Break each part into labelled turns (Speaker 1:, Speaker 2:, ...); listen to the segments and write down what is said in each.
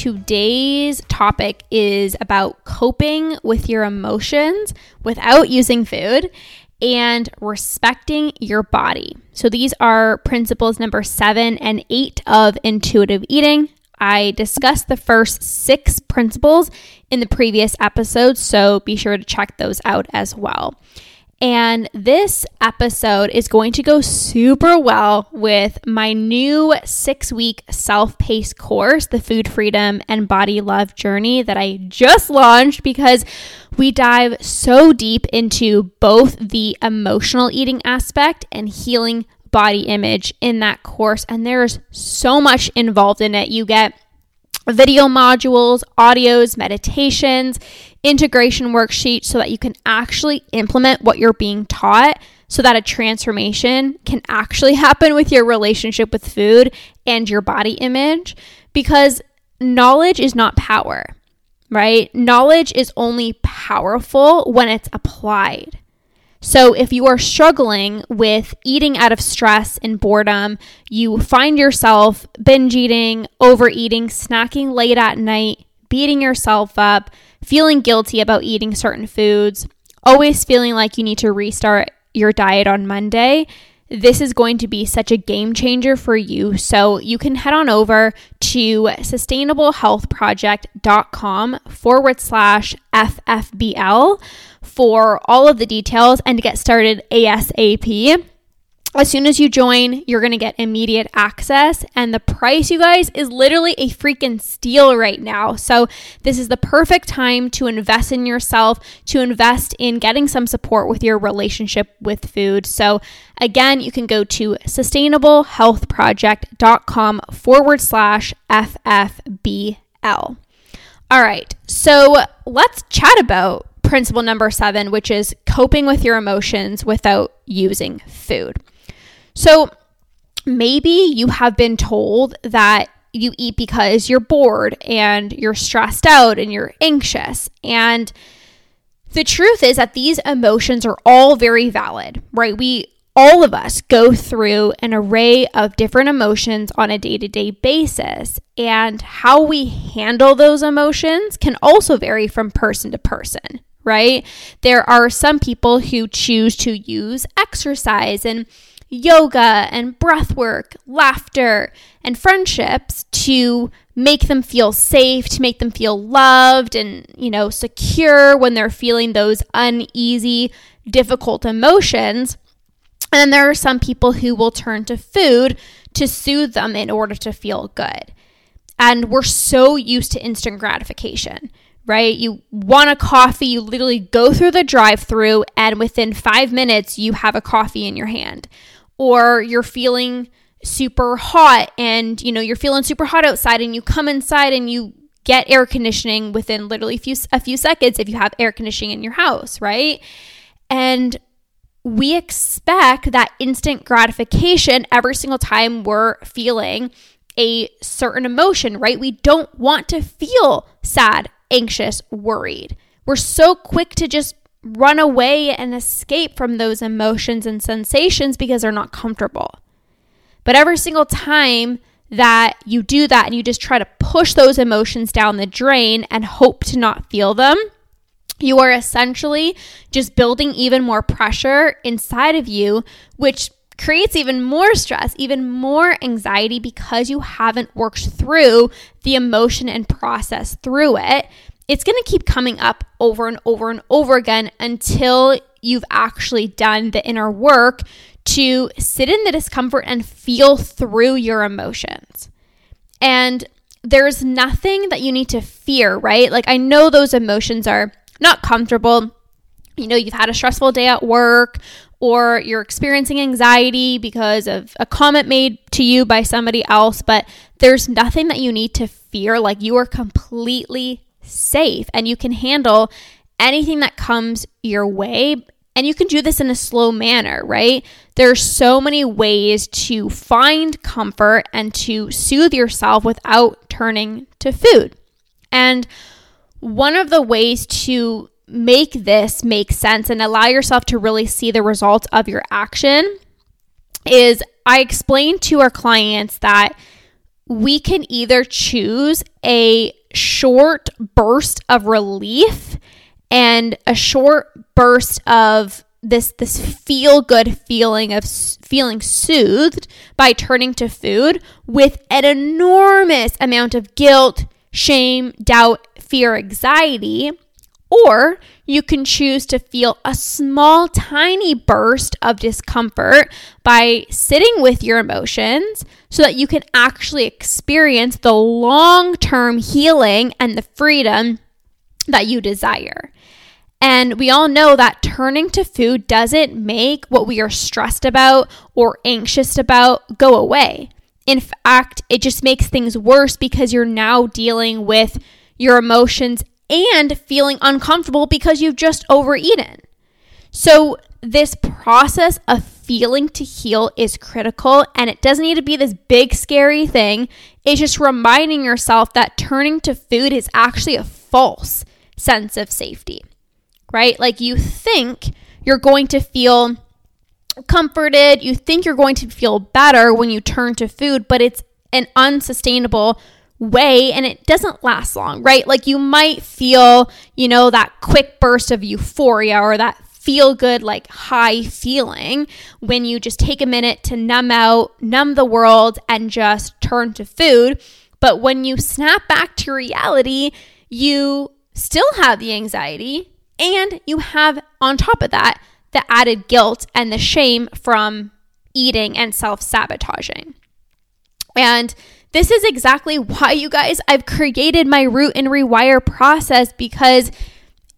Speaker 1: Today's topic is about coping with your emotions without using food and respecting your body. So, these are principles number seven and eight of intuitive eating. I discussed the first six principles in the previous episode, so be sure to check those out as well. And this episode is going to go super well with my new six week self paced course, the Food Freedom and Body Love Journey, that I just launched because we dive so deep into both the emotional eating aspect and healing body image in that course. And there's so much involved in it. You get video modules, audios, meditations, integration worksheet so that you can actually implement what you're being taught so that a transformation can actually happen with your relationship with food and your body image because knowledge is not power, right? Knowledge is only powerful when it's applied. So, if you are struggling with eating out of stress and boredom, you find yourself binge eating, overeating, snacking late at night, beating yourself up, feeling guilty about eating certain foods, always feeling like you need to restart your diet on Monday, this is going to be such a game changer for you. So you can head on over to sustainablehealthproject.com forward slash FFBL for all of the details and to get started ASAP. As soon as you join, you're going to get immediate access. And the price, you guys, is literally a freaking steal right now. So, this is the perfect time to invest in yourself, to invest in getting some support with your relationship with food. So, again, you can go to sustainablehealthproject.com forward slash FFBL. All right. So, let's chat about principle number seven, which is coping with your emotions without using food. So maybe you have been told that you eat because you're bored and you're stressed out and you're anxious. And the truth is that these emotions are all very valid, right? We all of us go through an array of different emotions on a day to day basis, and how we handle those emotions can also vary from person to person, right? There are some people who choose to use exercise and yoga and breath work, laughter, and friendships to make them feel safe, to make them feel loved and, you know, secure when they're feeling those uneasy, difficult emotions. And then there are some people who will turn to food to soothe them in order to feel good. And we're so used to instant gratification right? You want a coffee, you literally go through the drive through, and within five minutes, you have a coffee in your hand or you're feeling super hot and you know you're feeling super hot outside and you come inside and you get air conditioning within literally a few, a few seconds if you have air conditioning in your house, right? And we expect that instant gratification every single time we're feeling a certain emotion, right? We don't want to feel sad, anxious, worried. We're so quick to just run away and escape from those emotions and sensations because they're not comfortable. But every single time that you do that and you just try to push those emotions down the drain and hope to not feel them, you are essentially just building even more pressure inside of you, which creates even more stress, even more anxiety because you haven't worked through the emotion and process through it it's going to keep coming up over and over and over again until you've actually done the inner work to sit in the discomfort and feel through your emotions. And there's nothing that you need to fear, right? Like, I know those emotions are not comfortable. You know, you've had a stressful day at work, or you're experiencing anxiety because of a comment made to you by somebody else, but there's nothing that you need to fear. Like, you are completely safe and you can handle anything that comes your way and you can do this in a slow manner, right? There are so many ways to find comfort and to soothe yourself without turning to food. And one of the ways to make this make sense and allow yourself to really see the results of your action is I explain to our clients that we can either choose a short burst of relief and a short burst of this this feel good feeling of feeling soothed by turning to food with an enormous amount of guilt, shame, doubt, fear, anxiety, or you can choose to feel a small tiny burst of discomfort by sitting with your emotions so that you can actually experience the long-term healing and the freedom that you desire. And we all know that turning to food doesn't make what we are stressed about or anxious about go away. In fact, it just makes things worse because you're now dealing with your emotions and feeling uncomfortable because you've just overeaten. So, this process of feeling to heal is critical and it doesn't need to be this big, scary thing. It's just reminding yourself that turning to food is actually a false sense of safety right? Like you think you're going to feel comforted, you think you're going to feel better when you turn to food, but it's an unsustainable way and it doesn't last long, right? Like you might feel, you know, that quick burst of euphoria or that feel good, like high feeling when you just take a minute to numb out, numb the world, and just turn to food. But when you snap back to reality, you still have the anxiety, and you have, on top of that, the added guilt and the shame from eating and self sabotaging. And this is exactly why, you guys, I've created my root and rewire process because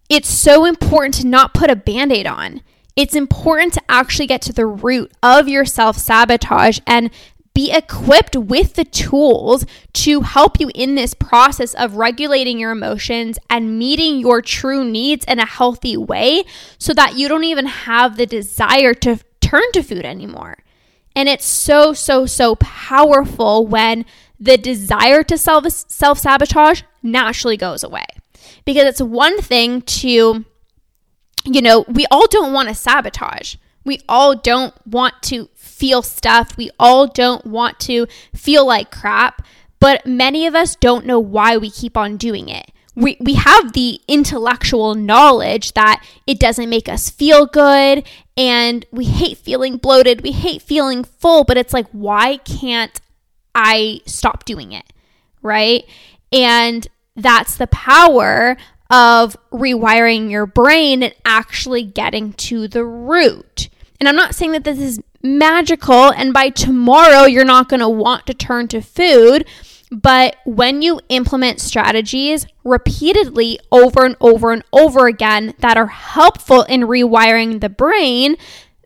Speaker 1: it's so important to not put a band aid on. It's important to actually get to the root of your self sabotage and be equipped with the tools to help you in this process of regulating your emotions and meeting your true needs in a healthy way so that you don't even have the desire to turn to food anymore. And it's so, so, so powerful when the desire to self sabotage naturally goes away. Because it's one thing to, you know, we all don't want to sabotage. We all don't want to feel stuffed. We all don't want to feel like crap, but many of us don't know why we keep on doing it. We, we have the intellectual knowledge that it doesn't make us feel good and we hate feeling bloated, we hate feeling full, but it's like, why can't I stop doing it? Right? And that's the power of rewiring your brain and actually getting to the root. And I'm not saying that this is magical and by tomorrow you're not going to want to turn to food. But when you implement strategies repeatedly over and over and over again that are helpful in rewiring the brain,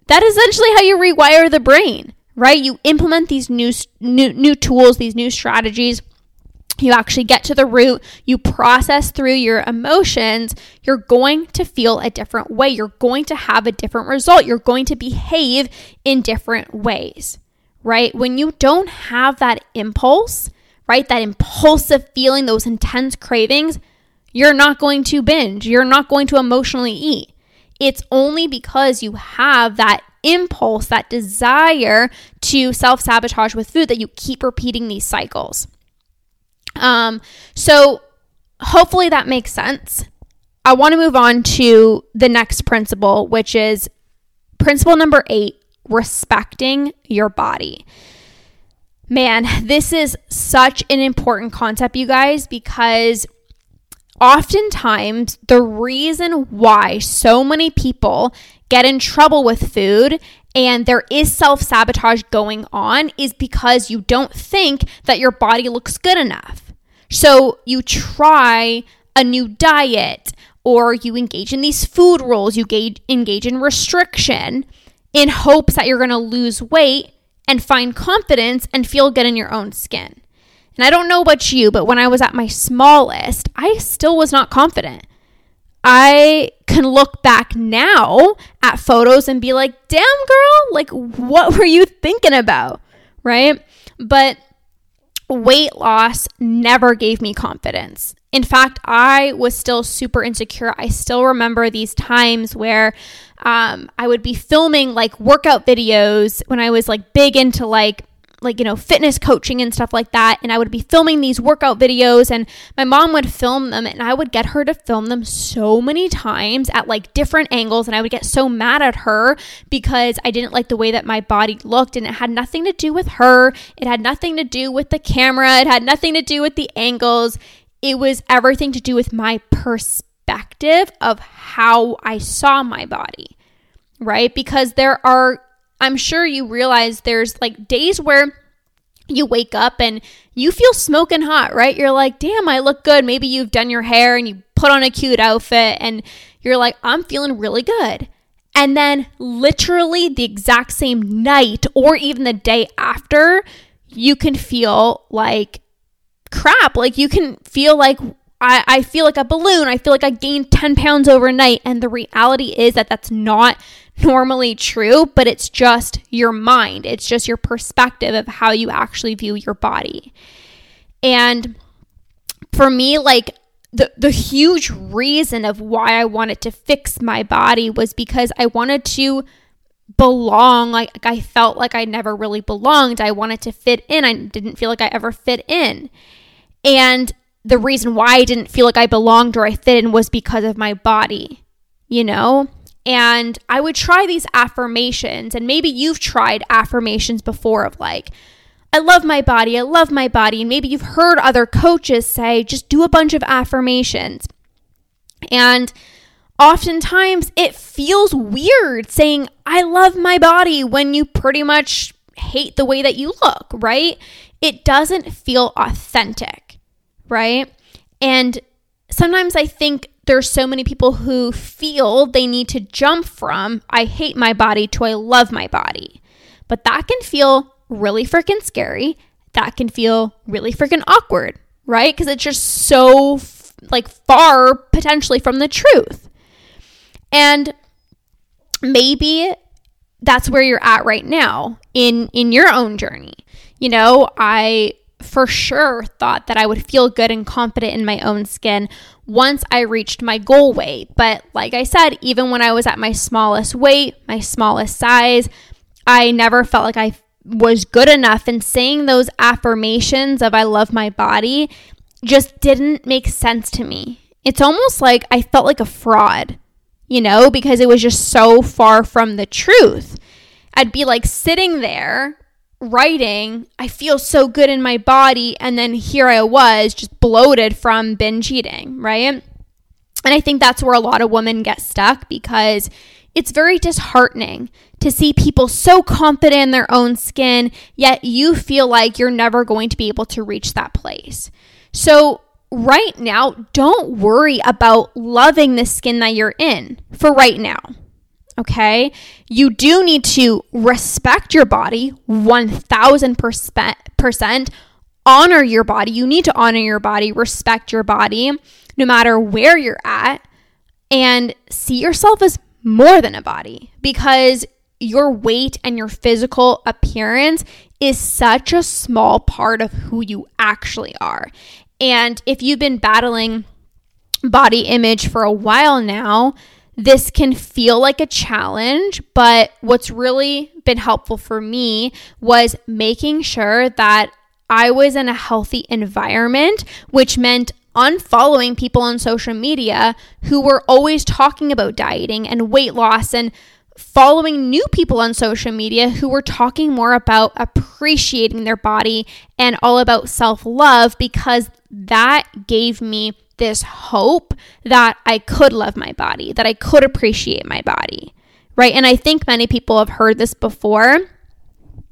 Speaker 1: that is essentially how you rewire the brain, right? You implement these new, new, new tools, these new strategies you actually get to the root, you process through your emotions, you're going to feel a different way. You're going to have a different result. You're going to behave in different ways, right? When you don't have that impulse, right, that impulsive feeling, those intense cravings, you're not going to binge. You're not going to emotionally eat. It's only because you have that impulse, that desire to self sabotage with food that you keep repeating these cycles. Um, so hopefully that makes sense. I want to move on to the next principle, which is principle number eight respecting your body. Man, this is such an important concept, you guys, because oftentimes the reason why so many people get in trouble with food and there is self sabotage going on is because you don't think that your body looks good enough. So you try a new diet or you engage in these food rules, you engage in restriction in hopes that you're going to lose weight and find confidence and feel good in your own skin. And I don't know about you, but when I was at my smallest, I still was not confident. I can look back now at photos and be like, damn, girl, like, what were you thinking about? Right? But weight loss never gave me confidence. In fact, I was still super insecure. I still remember these times where um, I would be filming like workout videos when I was like big into like like you know fitness coaching and stuff like that and i would be filming these workout videos and my mom would film them and i would get her to film them so many times at like different angles and i would get so mad at her because i didn't like the way that my body looked and it had nothing to do with her it had nothing to do with the camera it had nothing to do with the angles it was everything to do with my perspective of how i saw my body right? Because there are I'm sure you realize there's like days where you wake up and you feel smoking hot, right? You're like, damn, I look good. Maybe you've done your hair and you put on a cute outfit and you're like, I'm feeling really good. And then, literally, the exact same night or even the day after, you can feel like crap. Like, you can feel like I, I feel like a balloon. I feel like I gained 10 pounds overnight. And the reality is that that's not normally true, but it's just your mind. It's just your perspective of how you actually view your body. And for me, like the, the huge reason of why I wanted to fix my body was because I wanted to belong. Like I felt like I never really belonged. I wanted to fit in. I didn't feel like I ever fit in. And the reason why I didn't feel like I belonged or I fit in was because of my body, you know? And I would try these affirmations, and maybe you've tried affirmations before of like, I love my body, I love my body. And maybe you've heard other coaches say, just do a bunch of affirmations. And oftentimes it feels weird saying, I love my body when you pretty much hate the way that you look, right? It doesn't feel authentic, right? And sometimes I think there's so many people who feel they need to jump from I hate my body to I love my body. But that can feel really freaking scary. That can feel really freaking awkward, right? Because it's just so like far potentially from the truth. And maybe that's where you're at right now in in your own journey. You know, I for sure thought that I would feel good and confident in my own skin once I reached my goal weight. But like I said, even when I was at my smallest weight, my smallest size, I never felt like I was good enough. And saying those affirmations of I love my body just didn't make sense to me. It's almost like I felt like a fraud, you know, because it was just so far from the truth. I'd be like sitting there writing, I feel so good in my body. And then here I was just bloated from binge eating, right? And I think that's where a lot of women get stuck because it's very disheartening to see people so confident in their own skin, yet you feel like you're never going to be able to reach that place. So, right now, don't worry about loving the skin that you're in for right now. Okay. You do need to respect your body 1000%. Honor your body. You need to honor your body, respect your body, no matter where you're at, and see yourself as more than a body because your weight and your physical appearance is such a small part of who you actually are. And if you've been battling body image for a while now, this can feel like a challenge, but what's really been helpful for me was making sure that I was in a healthy environment, which meant unfollowing people on social media who were always talking about dieting and weight loss and following new people on social media who were talking more about appreciating their body and all about self love because that gave me this hope that I could love my body, that I could appreciate my body, right? And I think many people have heard this before,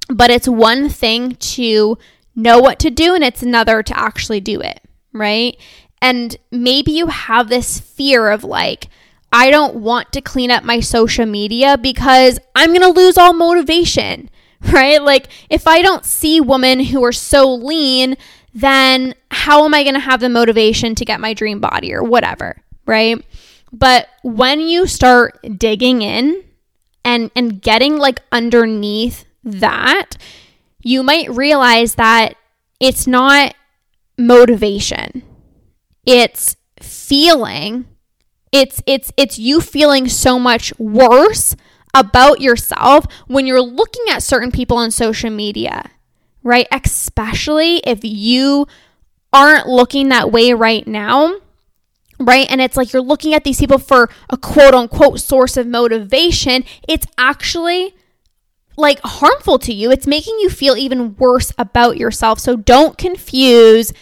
Speaker 1: but it's one thing to know what to do and it's another to actually do it, right? And maybe you have this fear of like, I don't want to clean up my social media because I'm going to lose all motivation, right? Like, if I don't see women who are so lean, then how am I going to have the motivation to get my dream body or whatever, right? But when you start digging in and and getting like underneath that, you might realize that it's not motivation. It's feeling it's it's it's you feeling so much worse about yourself when you're looking at certain people on social media, right? Especially if you aren't looking that way right now, right? And it's like you're looking at these people for a quote unquote source of motivation. It's actually like harmful to you. It's making you feel even worse about yourself. So don't confuse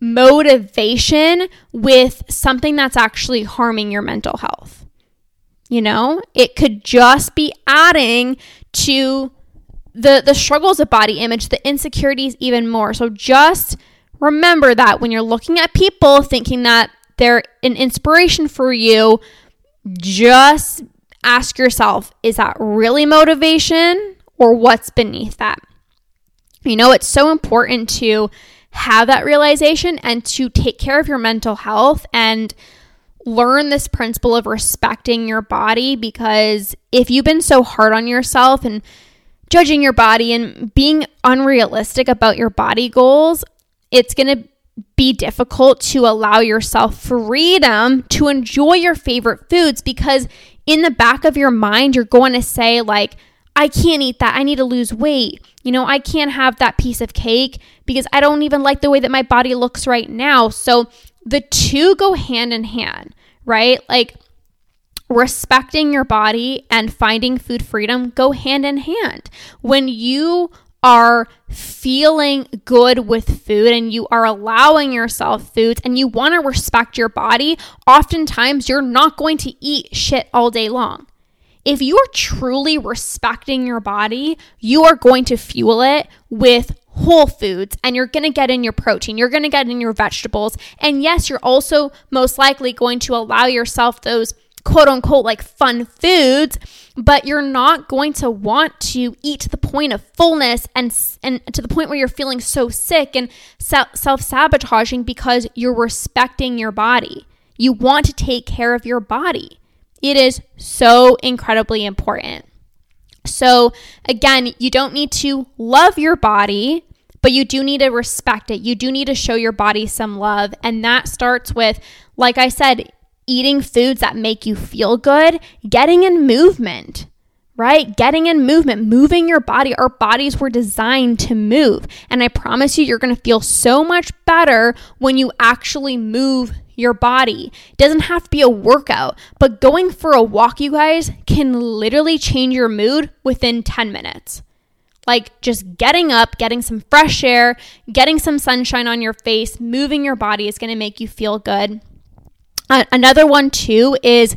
Speaker 1: motivation with something that's actually harming your mental health. You know, it could just be adding to the the struggles of body image, the insecurities even more. So just remember that when you're looking at people thinking that they're an inspiration for you, just ask yourself, is that really motivation or what's beneath that? You know, it's so important to have that realization and to take care of your mental health and learn this principle of respecting your body because if you've been so hard on yourself and judging your body and being unrealistic about your body goals, it's going to be difficult to allow yourself freedom to enjoy your favorite foods because in the back of your mind, you're going to say, like, I can't eat that. I need to lose weight. You know, I can't have that piece of cake because I don't even like the way that my body looks right now. So the two go hand in hand, right? Like respecting your body and finding food freedom go hand in hand. When you are feeling good with food and you are allowing yourself foods and you want to respect your body, oftentimes you're not going to eat shit all day long. If you are truly respecting your body, you are going to fuel it with whole foods and you're going to get in your protein, you're going to get in your vegetables. And yes, you're also most likely going to allow yourself those quote unquote like fun foods, but you're not going to want to eat to the point of fullness and and to the point where you're feeling so sick and self-sabotaging because you're respecting your body. You want to take care of your body. It is so incredibly important. So, again, you don't need to love your body, but you do need to respect it. You do need to show your body some love. And that starts with, like I said, eating foods that make you feel good, getting in movement, right? Getting in movement, moving your body. Our bodies were designed to move. And I promise you, you're going to feel so much better when you actually move your body. It doesn't have to be a workout, but going for a walk, you guys, can literally change your mood within 10 minutes. Like just getting up, getting some fresh air, getting some sunshine on your face, moving your body is going to make you feel good. Another one, too, is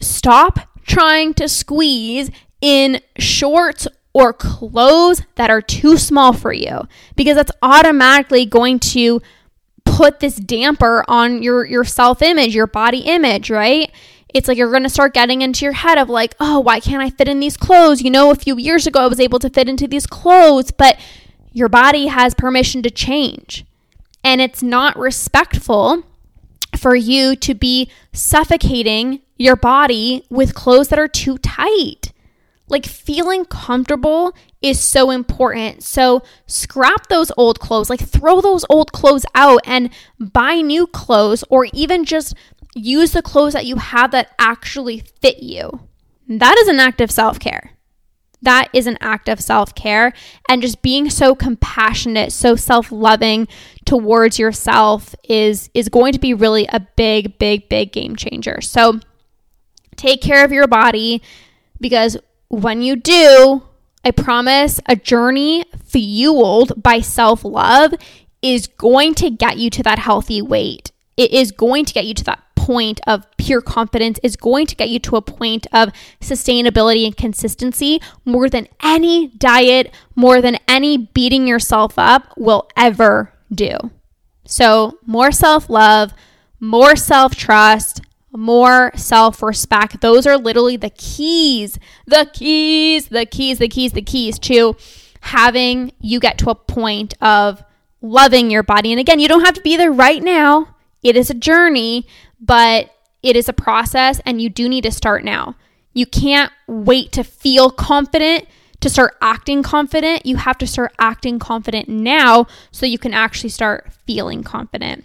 Speaker 1: stop trying to squeeze in shorts or clothes that are too small for you because that's automatically going to put this damper on your your self-image, your body image, right? It's like you're going to start getting into your head of like, "Oh, why can't I fit in these clothes? You know, a few years ago I was able to fit into these clothes, but your body has permission to change." And it's not respectful for you to be suffocating your body with clothes that are too tight. Like feeling comfortable is so important. So scrap those old clothes, like throw those old clothes out and buy new clothes or even just use the clothes that you have that actually fit you. That is an act of self care. That is an act of self care and just being so compassionate, so self loving towards yourself is, is going to be really a big, big, big game changer. So take care of your body because when you do, I promise a journey fueled by self love is going to get you to that healthy weight. it is going to get you to that point of pure confidence is going to get you to a point of sustainability and consistency more than any diet, more than any beating yourself up will ever do. So, more self love, more self trust, more self respect. Those are literally the keys, the keys, the keys, the keys, the keys to having you get to a point of loving your body. And again, you don't have to be there right now. It is a journey, but it is a process and you do need to start now. You can't wait to feel confident to start acting confident. You have to start acting confident now so you can actually start feeling confident.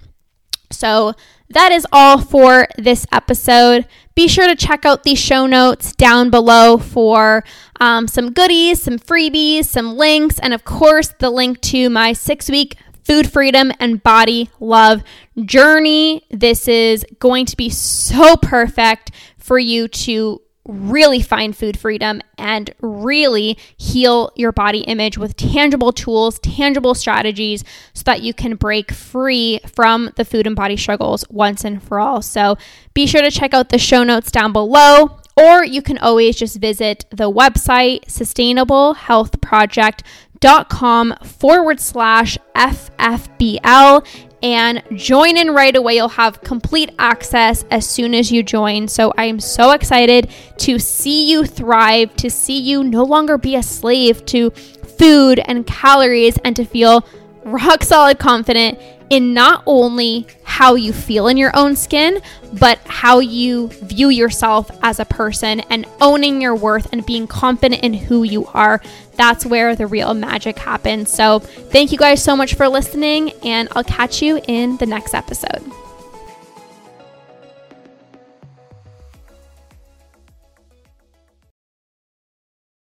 Speaker 1: So, that is all for this episode. Be sure to check out the show notes down below for um, some goodies, some freebies, some links, and of course, the link to my six week food freedom and body love journey. This is going to be so perfect for you to really find food freedom and really heal your body image with tangible tools, tangible strategies so that you can break free from the food and body struggles once and for all. So be sure to check out the show notes down below. Or you can always just visit the website sustainablehealthproject.com forward slash FFBL and join in right away. You'll have complete access as soon as you join. So I am so excited to see you thrive, to see you no longer be a slave to food and calories, and to feel rock solid confident in not only how you feel in your own skin, but how you view yourself as a person and owning your worth and being confident in who you are. That's where the real magic happens. So, thank you guys so much for listening, and I'll catch you in the next episode.